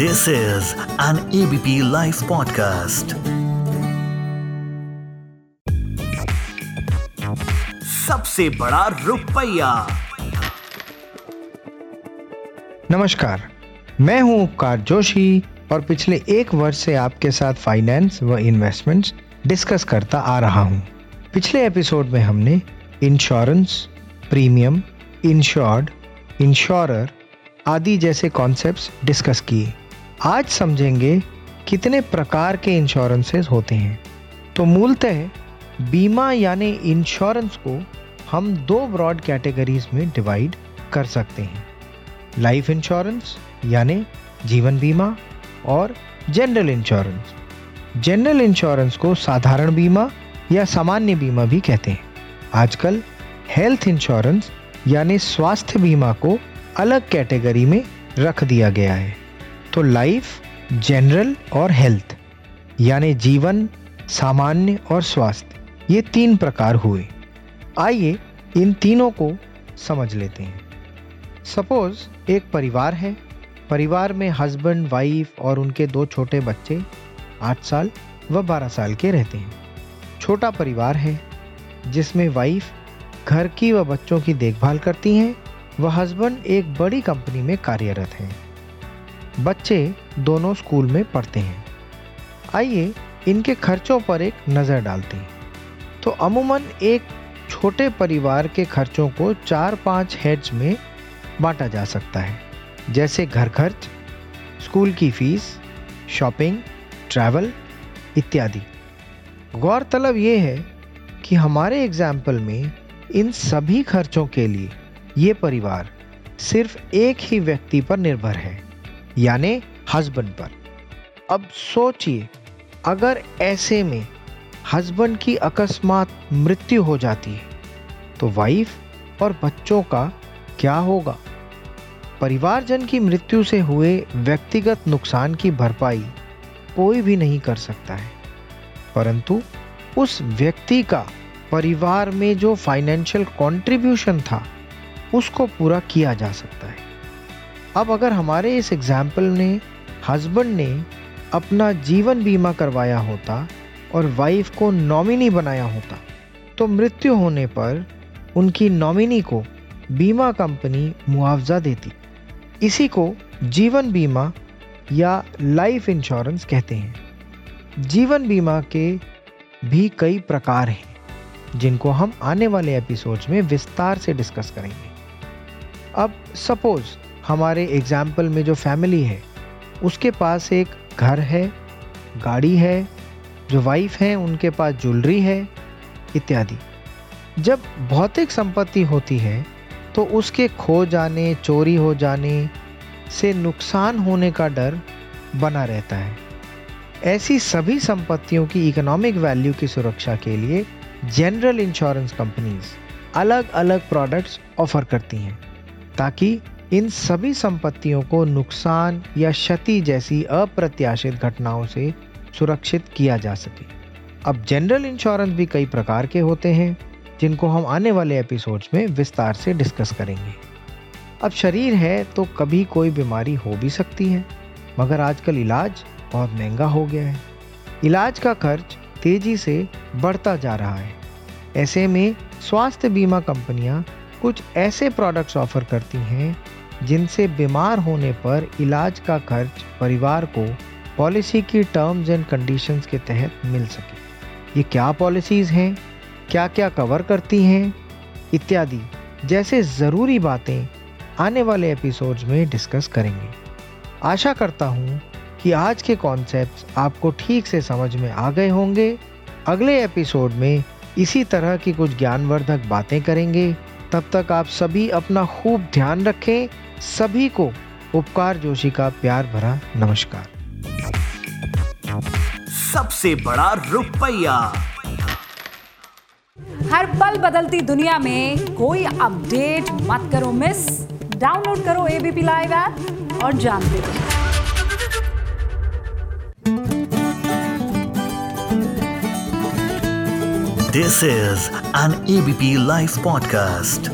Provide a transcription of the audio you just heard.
This is an ABP Life podcast. सबसे बड़ा रुपया नमस्कार, मैं हूँ उपकार जोशी और पिछले एक वर्ष से आपके साथ फाइनेंस व इन्वेस्टमेंट्स डिस्कस करता आ रहा हूँ। पिछले एपिसोड में हमने इंश्योरेंस प्रीमियम इंश्योर्ड इंश्योरर आदि जैसे कॉन्सेप्ट्स डिस्कस किए आज समझेंगे कितने प्रकार के इंश्योरेंसेस होते हैं। तो मूलतः बीमा यानी इंश्योरेंस को हम दो ब्रॉड कैटेगरीज में डिवाइड कर सकते हैं। लाइफ इंश्योरेंस यानी जीवन बीमा और जनरल इंश्योरेंस जनरल इंश्योरेंस को साधारण बीमा या सामान्य बीमा भी कहते हैं। आजकल हेल्थ इंश्योरेंस यानी स्वास्थ्य बीमा को अलग कैटेगरी में रख दिया गया है। तो लाइफ जनरल और हेल्थ यानी जीवन, सामान्य और स्वास्थ्य, ये तीन प्रकार हुए। आइए इन तीनों को समझ लेते हैं। सपोज़ एक परिवार है। परिवार में हस्बैंड वाइफ और उनके दो छोटे बच्चे आठ साल व बारह साल के रहते हैं। छोटा परिवार है, जिसमें वाइफ घर की व बच्चों की देखभाल करती हैं। व हस्बैंड एक बड़ी कंपनी में कार्यरत हैं। बच्चे दोनों स्कूल में पढ़ते हैं। आइए इनके खर्चों पर एक नज़र डालते हैं। तो अमूमन एक छोटे परिवार के खर्चों को चार पाँच हेड्स में बांटा जा सकता है। जैसे घर खर्च, स्कूल की फ़ीस शॉपिंग ट्रैवल इत्यादि। गौरतलब ये है कि हमारे एग्ज़ाम्पल में इन सभी खर्चों के लिए ये परिवार सिर्फ़ एक ही व्यक्ति पर निर्भर है। यानी हस्बैंड पर। अब सोचिए, अगर ऐसे में हस्बैंड की अकस्मात मृत्यु हो जाती है तो वाइफ और बच्चों का क्या होगा? परिवारजन की मृत्यु से हुए व्यक्तिगत नुकसान की भरपाई कोई भी नहीं कर सकता है। परंतु उस व्यक्ति का परिवार में जो फाइनेंशियल कंट्रीब्यूशन था, उसको पूरा किया जा सकता है। अब अगर हमारे इस एग्ज़ाम्पल ने हस्बैंड ने अपना जीवन बीमा करवाया होता और वाइफ को नॉमिनी बनाया होता तो मृत्यु होने पर उनकी नॉमिनी को बीमा कंपनी मुआवजा देती। इसी को जीवन बीमा या लाइफ इंश्योरेंस कहते हैं। जीवन बीमा के भी कई प्रकार हैं, जिनको हम आने वाले एपिसोड्स में विस्तार से डिस्कस करेंगे। अब सपोज़ हमारे एग्ज़ाम्पल में जो फैमिली है, उसके पास एक घर है, गाड़ी है, जो वाइफ है, उनके पास ज्वेलरी है, इत्यादि। जब भौतिक संपत्ति होती है तो उसके खो जाने, चोरी हो जाने से नुकसान होने का डर बना रहता है। ऐसी सभी संपत्तियों की इकोनॉमिक वैल्यू की सुरक्षा के लिए जनरल इंश्योरेंस कंपनीज़ अलग अलग प्रोडक्ट्स ऑफ़र करती हैं, ताकि इन सभी संपत्तियों को नुकसान या क्षति जैसी अप्रत्याशित घटनाओं से सुरक्षित किया जा सके। अब जनरल इंश्योरेंस भी कई प्रकार के होते हैं, जिनको हम आने वाले एपिसोड्स में विस्तार से डिस्कस करेंगे। अब शरीर है तो कभी कोई बीमारी हो भी सकती है, मगर आजकल इलाज बहुत महँगा हो गया है। इलाज का खर्च तेज़ी से बढ़ता जा रहा है। ऐसे में स्वास्थ्य बीमा कंपनियाँ कुछ ऐसे प्रोडक्ट्स ऑफ़र करती हैं जिनसे बीमार होने पर इलाज का खर्च परिवार को पॉलिसी की टर्म्स एंड कंडीशंस के तहत मिल सके। ये क्या पॉलिसीज़ हैं? क्या क्या कवर करती हैं? इत्यादि। जैसे ज़रूरी बातें आने वाले एपिसोड्स में डिस्कस करेंगे। आशा करता हूँ कि आज के कॉन्सेप्ट्स आपको ठीक से समझ में आ गए होंगे। अगले एपिसोड में इसी तरह की कुछ ज्ञानवर्धक बातें करेंगे। तब तक आप सभी अपना खूब ध्यान रखें सभी को उपकार जोशी का प्यार भरा नमस्कार। सबसे बड़ा रुपया। हर पल बदलती दुनिया में कोई अपडेट मत करो मिस डाउनलोड करो एबीपी लाइव ऐप और जानते रहो। This is an ABP live podcast